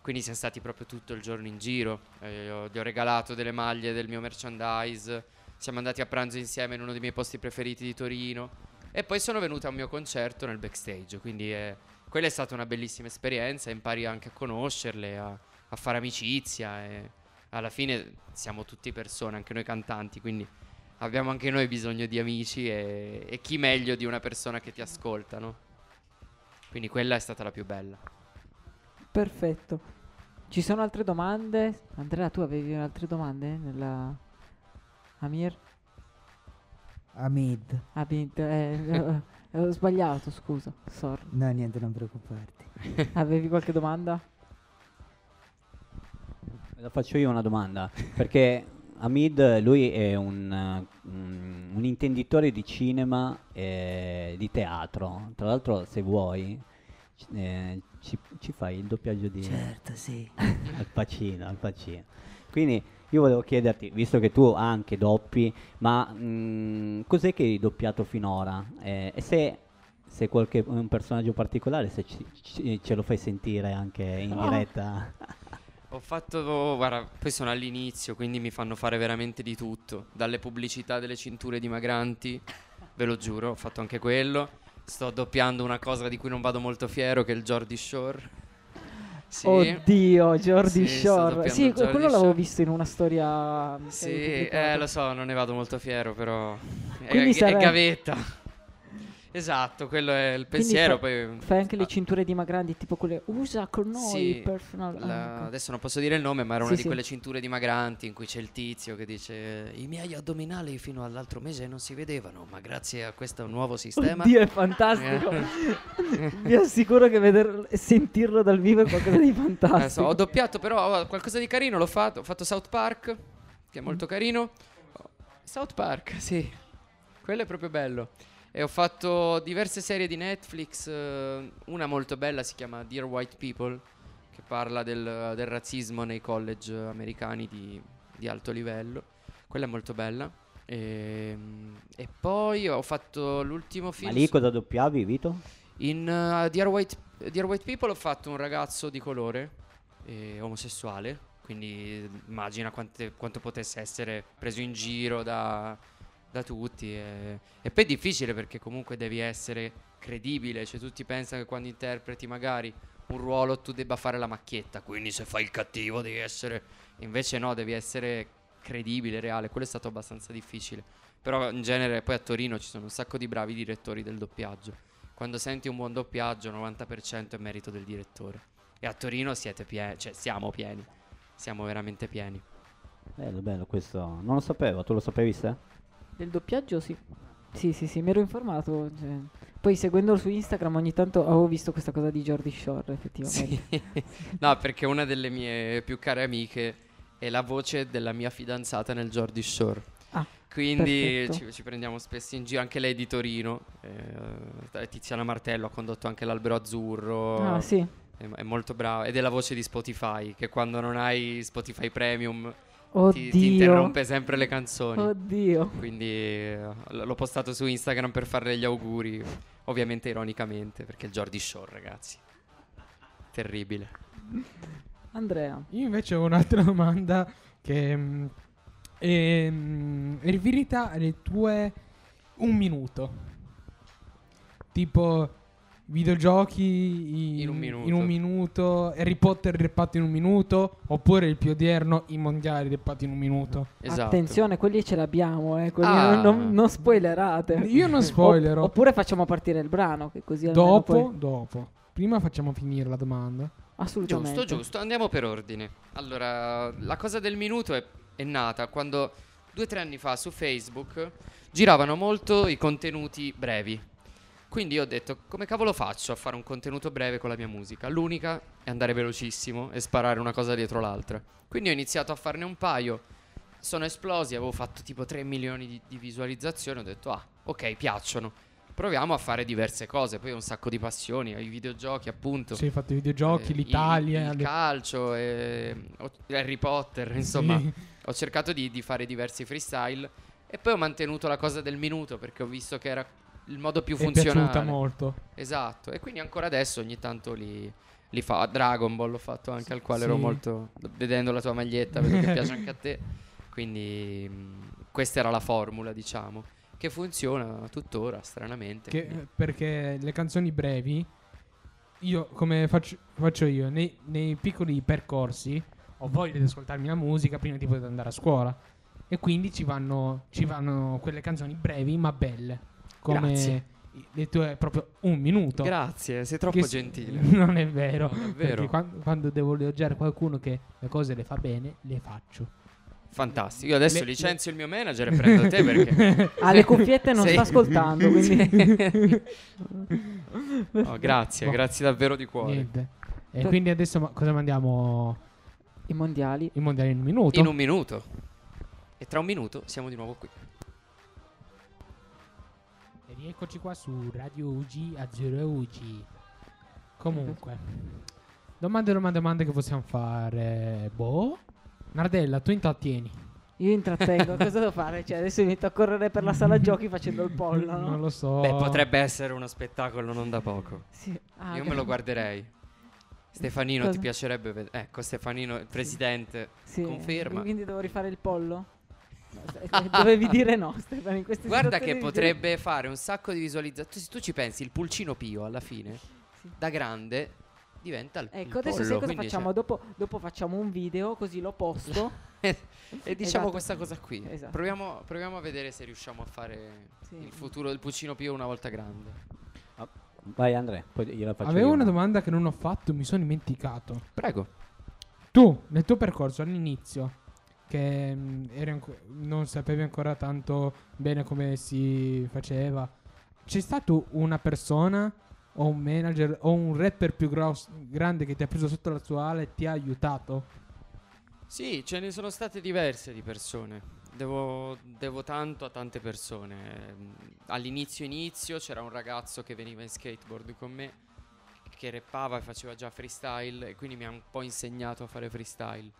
Quindi siamo stati proprio tutto il giorno in giro. Eh, io gli ho regalato delle maglie del mio merchandise. Siamo andati a pranzo insieme in uno dei miei posti preferiti di Torino. E poi sono venuta a un mio concerto nel backstage. Quindi eh, quella è stata una bellissima esperienza. Impari anche a conoscerle, a, a fare amicizia. E alla fine siamo tutti persone, anche noi cantanti. Quindi abbiamo anche noi bisogno di amici. E, e chi meglio di una persona che ti ascolta, no? Quindi quella è stata la più bella. Perfetto. Ci sono altre domande? Andrea, tu avevi altre domande nella... Amir? Amid. Abid, eh, eh, eh, ho sbagliato, scusa. Sorry. No, niente, non preoccuparti. [laughs] Avevi qualche domanda? La faccio io una domanda, perché Hamid, lui è un, un- un intenditore di cinema e di teatro. Tra l'altro, se vuoi, ci, eh, ci- ci fai il doppiaggio di Certo, sì. al Pacino, al Pacino. Quindi io volevo chiederti, visto che tu anche doppi, ma mh, cos'è che hai doppiato finora? Eh, e se, se qualche un personaggio particolare, se ci- ci- ce lo fai sentire anche in diretta? [laughs] Ho fatto, guarda, poi sono all'inizio, quindi mi fanno fare veramente di tutto. Dalle pubblicità delle cinture dimagranti, ve lo giuro, ho fatto anche quello. Sto doppiando una cosa di cui non vado molto fiero, che è il Jordi Shore. Sì. Oddio, Jordi Sì, Shore. Sì, que- quello Jordi l'avevo Shore. visto in una storia. che Sì, eh, lo so, non ne vado molto fiero, però. È, Quindi è sarà- gavetta. Esatto, quello è il pensiero. fa- poi Fai anche le ah, cinture dimagranti, tipo quelle usa con noi Sì, personal. ah, la- ecco. adesso non posso dire il nome, ma era Sì, una sì. di quelle cinture dimagranti in cui c'è il tizio che dice: I miei addominali fino all'altro mese non si vedevano, ma grazie a questo nuovo sistema. Oddio, è fantastico. [laughs] Vi assicuro che vederlo sentirlo dal vivo è qualcosa di Eh, so, fantastico. ho doppiato, però qualcosa di carino l'ho fatto. Ho fatto South Park, che è Mm. molto carino. Oh, South Park, sì, quello è proprio bello. E ho fatto diverse serie di Netflix. eh, una molto bella si chiama Dear White People, che parla del, del razzismo nei college americani di, di alto livello. Quella è molto bella. Ehm, E, poi ho fatto l'ultimo Ma film. lì su- cosa doppiavi, Vito? In uh, Dear, White, Dear White People ho fatto un ragazzo di colore, eh, omosessuale, quindi immagina quante- quanto potesse essere preso in giro da, da tutti. E, e poi è difficile perché comunque devi essere credibile, cioè tutti pensano che quando interpreti magari un ruolo tu debba fare la macchietta, quindi se fai il cattivo devi essere... Invece no, devi essere credibile, reale, quello è stato abbastanza difficile. Però in genere poi a Torino ci sono un sacco di bravi direttori del doppiaggio. Quando senti un buon doppiaggio, 90% è merito del direttore. E a Torino siete pieni, cioè siamo pieni. Siamo veramente pieni. Bello, bello, questo non lo sapevo, tu lo sapevi se? Del doppiaggio sì. Sì, sì, sì, mi ero informato. cioè. Poi seguendolo su Instagram ogni tanto avevo visto questa cosa di Jordi Shore, effettivamente. [laughs] no, perché una delle mie più care amiche è la voce della mia fidanzata nel Jordi Shore. Ah, Quindi ci, ci prendiamo spesso in giro, anche lei di Torino. eh, Tiziana Martello ha condotto anche l'Albero Azzurro. Ah, sì. È, è molto brava. Ed è la voce di Spotify, che quando non hai Spotify Premium ti, Oddio. ti interrompe sempre le canzoni. Oddio. Quindi eh, l'ho postato su Instagram per farle gli auguri, ovviamente ironicamente, perché il Jordi Shore, ragazzi. Terribile. Andrea. Io invece ho un'altra [laughs] domanda che è mm, è riferita alle tue un minuto. Tipo videogiochi in, In un minuto. in un minuto, Harry Potter reppato in un minuto, oppure il più odierno i mondiali reppati in un minuto. Esatto. Attenzione, quelli ce l'abbiamo, eh. quelli Ah. non, non- spoilerate. Io non spoilerò. Opp- oppure facciamo partire il brano, che così Dopo, poi- dopo. Prima facciamo finire la domanda. Assolutamente. Giusto, giusto, andiamo per ordine. Allora, la cosa del minuto è, è nata quando due o tre anni fa su Facebook giravano molto i contenuti brevi. Quindi io ho detto, come cavolo faccio a fare un contenuto breve con la mia musica? L'unica è andare velocissimo e sparare una cosa dietro l'altra. Quindi ho iniziato a farne un paio. Sono esplosi, avevo fatto tipo 3 milioni di, di visualizzazioni. Ho detto, ah, ok, piacciono. Proviamo a fare diverse cose. Poi ho un sacco di passioni, i videogiochi appunto. Sì, hai fatto i videogiochi, Eh, l'Italia. il, il calcio, e, ho- Harry Potter, insomma, Sì. ho cercato di, di fare diversi freestyle e poi ho mantenuto la cosa del minuto perché ho visto che era il modo più È funzionale. piaciuta molto. Esatto, e quindi ancora adesso ogni tanto li, li fa. A Dragon Ball l'ho fatto anche al quale ero Sì. molto. Vedendo la tua maglietta, vedo che piace anche a te. [laughs] Quindi mh, questa era la formula, diciamo, che funziona tuttora, stranamente. Che- perché le canzoni brevi, io come faccio, faccio io, nei, nei piccoli percorsi, ho voglia di ascoltarmi la musica prima di poter andare a scuola. E quindi ci vanno, ci vanno quelle canzoni brevi ma belle. Come Grazie. le tue proprio un minuto. Grazie, sei troppo Che s- gentile. [laughs] Non è vero. Non è vero. quan- quando, devo elogiare qualcuno che le cose le fa bene, le faccio. Fantastico. Io adesso Le- licenzio il mio manager e prendo te perché. Ha [laughs] le [laughs] cuffiette non Sei- sta ascoltando, quindi... Oh, grazie, Boh. grazie davvero di cuore. Niente. E Per- quindi adesso ma- cosa mandiamo? I mondiali. I mondiali in un minuto? In un minuto. E tra un minuto siamo di nuovo qui. Rieccoci qua su Radio UG a Zero UG. Comunque, domande, domande, domande che possiamo fare. Boh. Nardella, tu intrattieni. Io intrattengo, [laughs] cosa devo fare? Cioè, adesso inizio a correre per la sala giochi facendo il pollo, no? Non lo so. Beh, potrebbe essere uno spettacolo non da poco. Sì. Ah, Io me lo guarderei. Stefanino, Cosa? ti piacerebbe vedere? Ecco, Stefanino, il presidente, Sì, conferma. Quindi devo rifare il pollo? No, Dovevi dire no, Stefano, in queste Guarda che potrebbe fare un sacco di visualizzazioni. Se tu ci pensi, il pulcino Pio alla fine, Sì. da grande, diventa il, Ecco, il adesso pollo, sai cosa quindi facciamo? Dopo, dopo facciamo un video, così lo posto. [laughs] e diciamo Esatto. questa cosa qui. Esatto. Proviamo, proviamo a vedere se riusciamo a fare Sì. il futuro del pulcino Pio una volta grande. Vai Andrea, poi gliela faccio Avevo io. una domanda che non ho fatto, mi sono dimenticato. Prego. Tu, nel tuo percorso all'inizio, che mm, anco- non sapevi ancora tanto bene come si faceva, c'è stato una persona o un manager o un rapper più gross- grande che ti ha preso sotto la sua ala e ti ha aiutato? Sì, ce ne sono state diverse di persone. Devo, devo tanto a tante persone. All'inizio inizio c'era un ragazzo che veniva in skateboard con me che rappava e faceva già freestyle e quindi mi ha un po' insegnato a fare freestyle.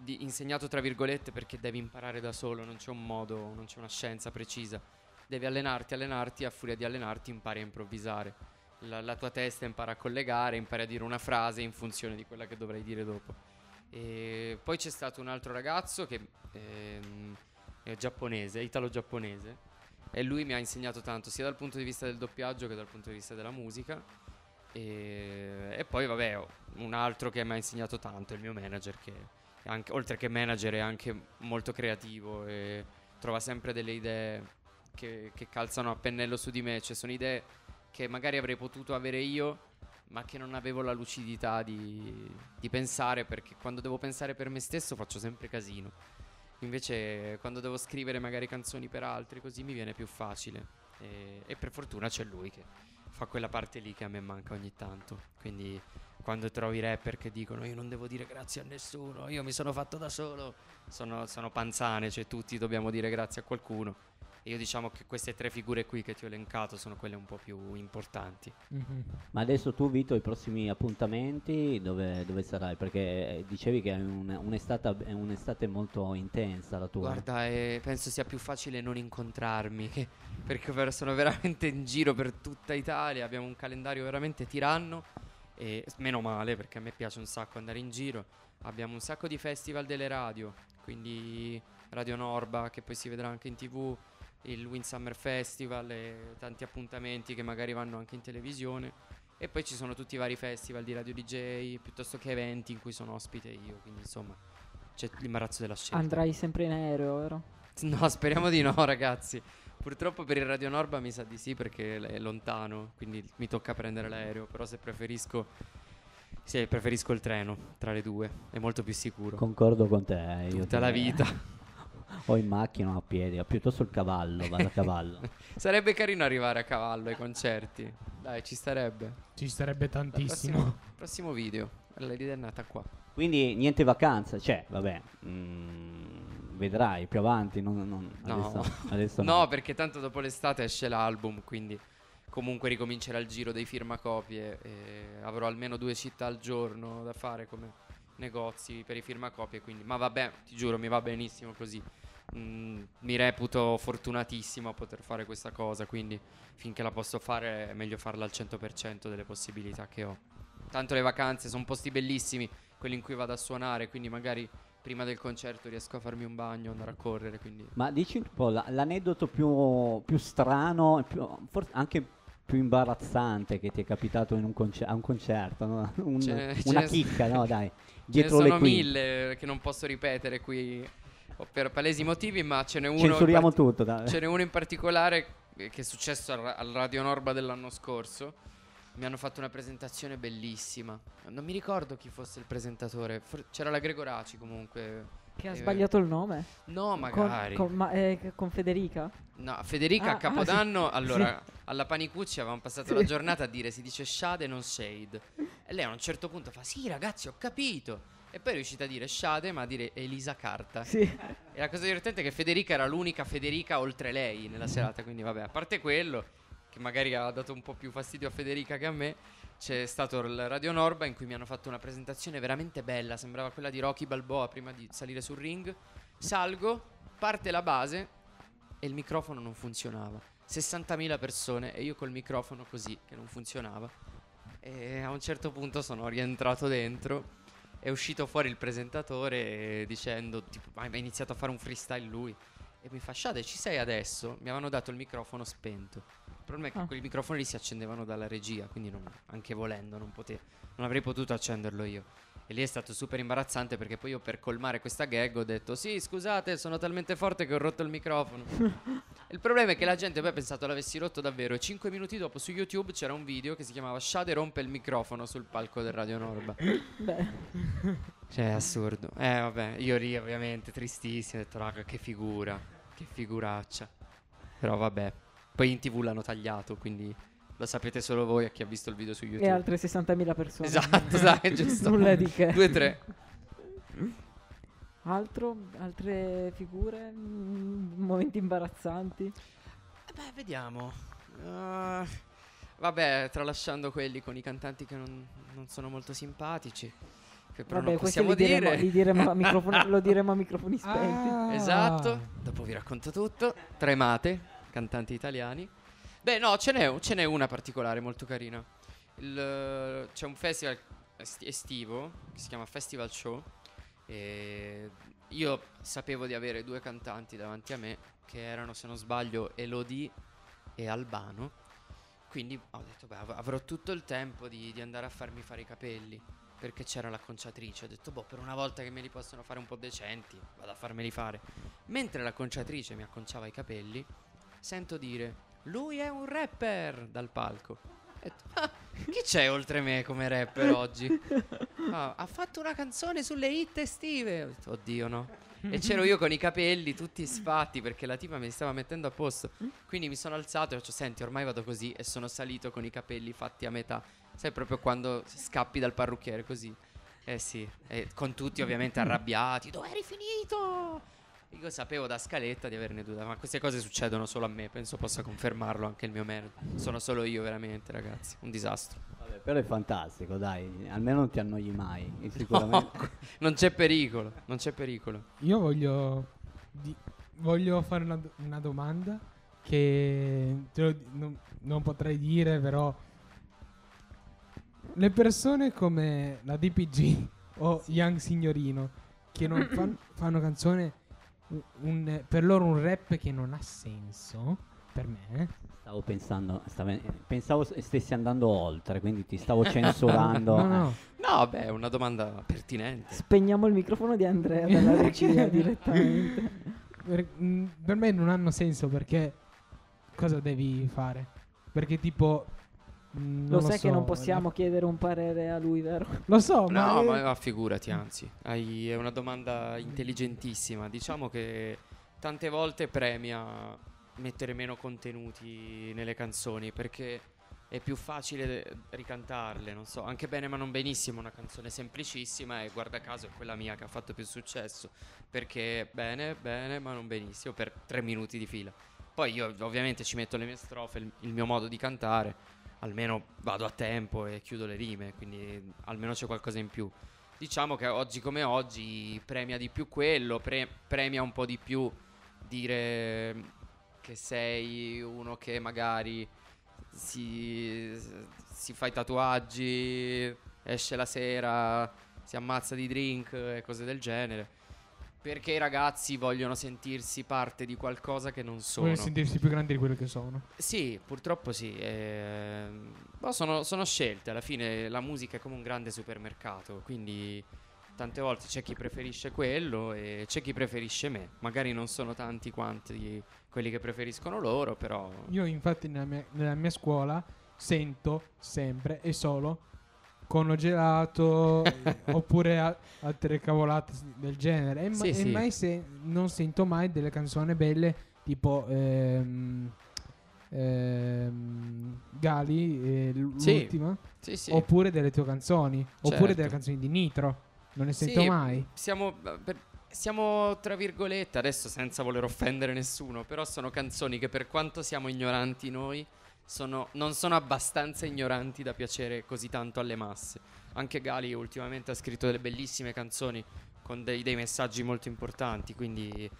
Di- insegnato tra virgolette perché devi imparare da solo, non c'è un modo, non c'è una scienza precisa. Devi allenarti, allenarti, a furia di allenarti impari a improvvisare. La, la tua testa impara a collegare, impari a dire una frase in funzione di quella che dovrai dire dopo. E poi c'è stato un altro ragazzo che ehm, è giapponese, italo-giapponese, e lui mi ha insegnato tanto sia dal punto di vista del doppiaggio che dal punto di vista della musica. E, e poi, vabbè, un altro che mi ha insegnato tanto, il mio manager, che anche- oltre che manager è anche molto creativo e trova sempre delle idee che, che calzano a pennello su di me. Cioè, sono idee che magari avrei potuto avere io, ma che non avevo la lucidità di, di pensare, perché quando devo pensare per me stesso faccio sempre casino. Invece, quando devo scrivere magari canzoni per altri, così mi viene più facile. E, e per fortuna c'è lui che fa quella parte lì che a me manca ogni tanto. Quindi, quando trovi rapper che dicono io non devo dire grazie a nessuno, io mi sono fatto da solo, sono, sono panzane, cioè tutti dobbiamo dire grazie a qualcuno. E io diciamo che queste tre figure qui che ti ho elencato sono quelle un po' più importanti. Mhm. Ma adesso tu, Vito, i prossimi appuntamenti dove, dove sarai? Perché eh, dicevi che è un- un'estate, è un'estate molto intensa la tua. Guarda, eh, penso sia più facile non incontrarmi, che- [laughs] perché sono veramente in giro per tutta Italia, abbiamo un calendario veramente tiranno, e meno male perché a me piace un sacco andare in giro, abbiamo un sacco di festival delle radio, quindi Radio Norba che poi si vedrà anche in tv, il Windsummer Festival e tanti appuntamenti che magari vanno anche in televisione. E poi ci sono tutti i vari festival di radio DJ, piuttosto che eventi in cui sono ospite io, quindi insomma c'è l'imbarazzo della scelta. Andrai sempre in aereo, vero? [laughs] No, speriamo di no, ragazzi. Purtroppo per il Radio Norba mi sa di sì perché è lontano, quindi mi tocca prendere l'aereo, però se preferisco sì, preferisco il treno tra le due, è molto più sicuro. Concordo con te. eh, Io Tutta ti- la vita. [laughs] o in macchina o a piedi, o piuttosto il cavallo, vado a cavallo. [laughs] Sarebbe carino arrivare a cavallo ai concerti. Dai, ci starebbe. Ci starebbe tantissimo. Prossimo, prossimo video. L'idea è nata qua. Quindi niente vacanza, cioè, vabbè, mm, vedrai più avanti, non, non- No, adesso, adesso [laughs] no, no. perché tanto dopo l'estate esce l'album, quindi comunque ricomincerà il giro dei firmacopie e avrò almeno due città al giorno da fare come negozi per i firmacopie, quindi ma vabbè, ti giuro, mi va benissimo così. Mm, mi reputo fortunatissimo a poter fare questa cosa, quindi finché la posso fare è meglio farla al 100% delle possibilità che ho. Tanto le vacanze sono posti bellissimi, quelli in cui vado a suonare, quindi magari prima del concerto riesco a farmi un bagno, andare a correre, quindi Ma dici un po' la- l'aneddoto più, più strano, più- forse anche più imbarazzante che ti è capitato in un conce- a un concerto, no? [laughs] Un- Ce ce una so- chicca, no? [laughs] Dai, Ce ne dietro le sono quinte. mille che non posso ripetere qui per palesi motivi, ma ce n'è uno. Parti- tutto. Ce n'è uno in particolare che è successo al, al Radio Norba dell'anno scorso. Mi hanno fatto una presentazione bellissima. Non mi ricordo chi fosse il presentatore. for- c'era la Gregoraci comunque. Che ha Eh, sbagliato il nome? No, Con- magari. Con, ma- eh, con Federica? No, Federica Ah, a ah, Capodanno, sì. allora, alla Panicucci avevamo passato Sì. la giornata a dire si dice shade non shade. E lei a un certo punto fa sì ragazzi ho capito. E poi è riuscita a dire shade ma a dire Elisa Carta. Sì. E la cosa divertente è che Federica era l'unica Federica oltre lei nella serata, quindi vabbè, a parte quello, che magari ha dato un po' più fastidio a Federica che a me, c'è stato il Radio Norba in cui mi hanno fatto una presentazione veramente bella, sembrava quella di Rocky Balboa prima di salire sul ring. Salgo, parte la base e il microfono non funzionava. 60.000 persone e io col microfono così che non funzionava. E a un certo punto sono rientrato dentro. È uscito fuori il presentatore dicendo, tipo, ma ha iniziato a fare un freestyle lui. E mi fa, Shade, ci sei adesso? Mi avevano dato il microfono spento. Il problema è che Ah. quei microfoni si accendevano dalla regia, quindi non- anche volendo non, potevo, non avrei potuto accenderlo io. E lì è stato super imbarazzante perché poi io per colmare questa gag ho detto sì scusate sono talmente forte che ho rotto il microfono. [laughs] il problema è che la gente poi ha pensato l'avessi rotto davvero e 5 minuti dopo su YouTube c'era un video che si chiamava Shade rompe il microfono sul palco del Radio Norba. Beh. Cioè, è assurdo. Eh, vabbè, io lì ovviamente tristissimo, ho detto, raga, che figura, che figuraccia. Però vabbè, poi in tv l'hanno tagliato, quindi lo sapete solo voi a chi ha visto il video su YouTube. E altre 60.000 persone. Esatto, dai, [laughs] giusto. Nulla di che. Due, tre. Altro? Altre figure? Mm, momenti imbarazzanti? Eh Beh, vediamo. Uh, vabbè, tralasciando quelli con i cantanti che non, non sono molto simpatici. che però Vabbè, non possiamo li diremo, dire. li diremo a microfoni- [laughs] lo diremo a microfoni spenti. Ah. Esatto, dopo vi racconto tutto. Tremate, cantanti italiani. Beh, no, ce n'è, ce n'è una particolare molto carina. Il- c'è un festival esti- estivo che si chiama Festival Show. E io sapevo di avere due cantanti davanti a me che erano, se non sbaglio, Elodie e Albano. Quindi ho detto, beh, av- avrò tutto il tempo di, di andare a farmi fare i capelli. Perché c'era l'acconciatrice. Ho detto, boh, per una volta che me li possono fare un po' decenti, vado a farmeli fare. Mentre l'acconciatrice mi acconciava i capelli, sento dire, lui è un rapper dal palco. "Ah, chi c'è oltre me come rapper oggi? "Ah, ha fatto una canzone sulle hit estive. Oddio no. E c'ero io con i capelli tutti sfatti perché la tipa mi stava mettendo a posto. Quindi mi sono alzato e ho detto, senti, ormai vado così. E sono salito con i capelli fatti a metà. Sai, proprio quando scappi dal parrucchiere così. Eh sì, e con tutti ovviamente arrabbiati. Dove eri finito? Io sapevo da scaletta di averne due, ma queste cose succedono solo a me. Penso possa confermarlo anche il mio manager. Sono solo io, veramente, ragazzi. Un disastro. Vabbè, però è fantastico, dai. Almeno non ti annoi mai. [laughs] Sicuramente. No, [laughs] non c'è pericolo, non c'è pericolo. Io voglio, di- voglio fare una, una domanda che te lo non, non potrei dire, però le persone come la DPG [laughs] o Young Signorino che non [clears throat] fan- fanno canzone un- un- per loro un rap che non ha senso per me Stavo pensando, stavo- pensavo stessi andando oltre, quindi ti stavo [laughs] censurando. No, no. No, beh, è una domanda pertinente. Spegniamo il microfono di Andrea dalla [laughs] regia direttamente. per, mm, per me non hanno senso perché cosa devi fare? Perché tipo mm, Lo non sai che so, non possiamo chiedere un parere a lui, vero? [laughs] Lo so, ma, No, eh, ma, ma figurati, anzi, hai- è una domanda intelligentissima. Diciamo che tante volte premia mettere meno contenuti nelle canzoni perché è più facile ricantarle, non so, anche bene ma non benissimo, una canzone semplicissima e guarda caso è quella mia che ha fatto più successo perché è bene, bene ma non benissimo per tre minuti di fila. Poi io ovviamente ci metto le mie strofe, il, il mio modo di cantare, almeno vado a tempo e chiudo le rime, quindi almeno c'è qualcosa in più. Diciamo che oggi come oggi premia di più quello, pre- premia un po' di più dire che sei uno che magari si, si fa i tatuaggi, esce la sera, si ammazza di drink e cose del genere. Perché i ragazzi vogliono sentirsi parte di qualcosa che non sono. vogliono sentirsi più grandi di quello che sono. Sì, purtroppo sì. ehm, ma sono, sono scelte. Alla fine la musica è come un grande supermercato. Quindi tante volte c'è chi preferisce quello e c'è chi preferisce me. Magari non sono tanti quanti quelli che preferiscono loro, però. Io infatti nella mia, nella mia scuola sento sempre e solo cono gelato eh, [laughs] oppure a- altre cavolate del genere e, ma- Sì, e sì. mai se- non sento mai delle canzoni belle tipo ehm, ehm, Gali eh, l- Sì, l'ultima Sì, sì. oppure delle tue canzoni oppure Certo. delle canzoni di Nitro non ne Sì, sento mai Siamo, per- siamo, tra virgolette, adesso senza voler offendere nessuno, però sono canzoni che per quanto siamo ignoranti noi, sono- non sono abbastanza ignoranti da piacere così tanto alle masse. Anche Gali ultimamente ha scritto delle bellissime canzoni con dei, dei messaggi molto importanti, quindi...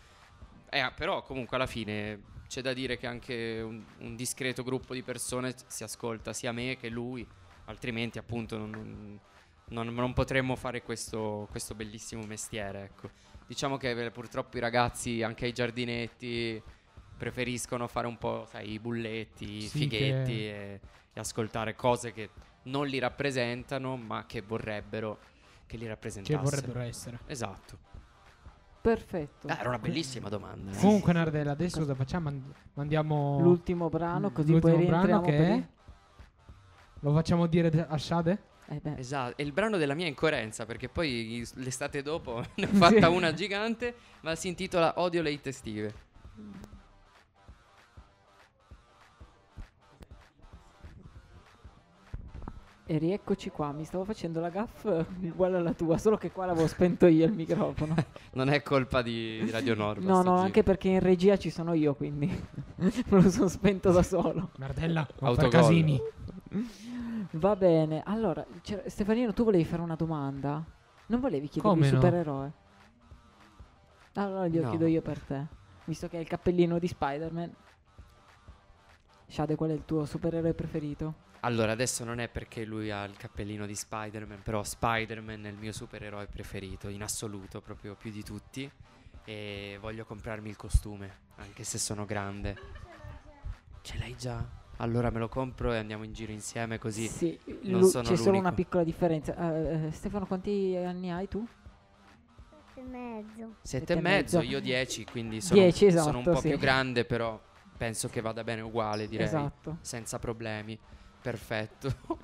eh, però comunque alla fine c'è da dire che anche un, un discreto gruppo di persone si ascolta sia me che lui, altrimenti appunto non, non- non, potremmo fare questo, questo bellissimo mestiere. Ecco. Diciamo che purtroppo i ragazzi, anche ai giardinetti, preferiscono fare un po' sai, i bulletti, i Sì, fighetti che- e, e ascoltare cose che non li rappresentano, ma che vorrebbero che li che rappresentassero. vorrebbero essere Esatto. Perfetto. Ah, era una bellissima domanda. eh. comunque Nardella adesso cosa facciamo And- mandiamo L'ultimo brano, così l'ultimo poi brano rientriamo che per è lo facciamo dire a Shade Eh Esatto, è il brano della mia incoerenza perché poi l'estate dopo [laughs] ne ho fatta Sì. una gigante, ma si intitola Odio le hit estive. E rieccoci qua, mi stavo facendo la gaff [laughs] uguale alla tua, solo che qua l'avevo spento io il microfono. [laughs] Non è colpa di, di Radio Nord. no, no, anche perché in regia ci sono io, quindi [laughs] me lo sono spento da solo. Nardella non fare Autogol. casini Va bene, allora, Stefanino, tu volevi fare una domanda? Non volevi chiedere Come il no? supereroe? Allora glielo No. chiedo io per te. Visto che è il cappellino di Spider-Man. Shade, qual è il tuo supereroe preferito? Allora, adesso non è perché lui ha il cappellino di Spider-Man, però Spider-Man è il mio supereroe preferito, in assoluto, proprio più di tutti. E voglio comprarmi il costume, anche se sono grande. Ce l'hai già? Allora me lo compro e andiamo in giro insieme così. Sì, non lu- sono c'è solo una l'unico. piccola differenza. Eh, Stefano, quanti anni hai tu? e mezzo. Sette e Sette mezzo, io dieci, quindi sono, Dieci, sono un esatto, po' sì. più grande, però penso che vada bene uguale, direi. Esatto. Senza problemi. Perfetto. [laughs]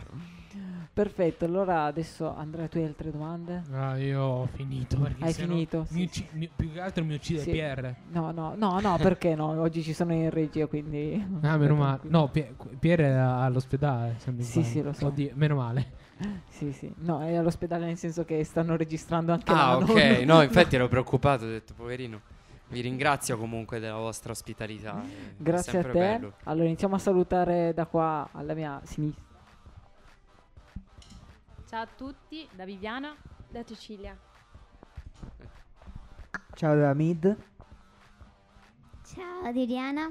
Perfetto, allora adesso Andrea, tu hai altre domande? Ah, io ho finito. Perché Hai no finito? mi Sì, ucci- mi- più che altro mi uccide Sì. Pierre. No, no, no, no, perché no? Oggi ci sono in regia, quindi... Ah, [laughs] meno male. No, Pie- Pierre è all'ospedale. mi Sì, sbaglio. sì, lo so. Oddio, meno male. Sì, sì. No, è all'ospedale nel senso che stanno registrando anche Ah, là, ok. non- No, [laughs] infatti ero preoccupato, ho detto, poverino. Vi ringrazio comunque della vostra ospitalità. Grazie a te. bello. Allora iniziamo a salutare da qua alla mia sinistra. Ciao a tutti, da Viviana. Da Cecilia. Ciao da Mid. Ciao Diriana.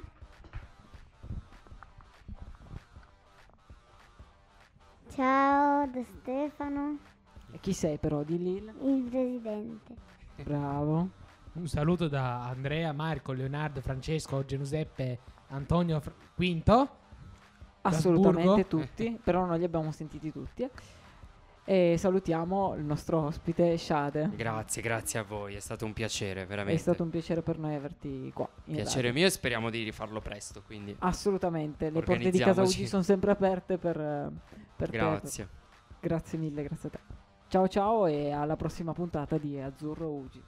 Ciao da Stefano, E chi sei però di Lille? il presidente. Bravo. Un saluto da Andrea, Marco, Leonardo, Francesco, Giuseppe, Antonio Fr- Quinto. Assolutamente Strasburgo. tutti, però non li abbiamo sentiti tutti. E salutiamo il nostro ospite Shade. Grazie, grazie a voi, è stato un piacere, veramente. È stato un piacere per noi averti qua. piacere radio. mio e speriamo di rifarlo presto, quindi Assolutamente, le porte di casa. Ugi sono sempre aperte per, eh, per te. grazie. Grazie mille, grazie a te. Ciao ciao e alla prossima puntata di Azzurro Ugi.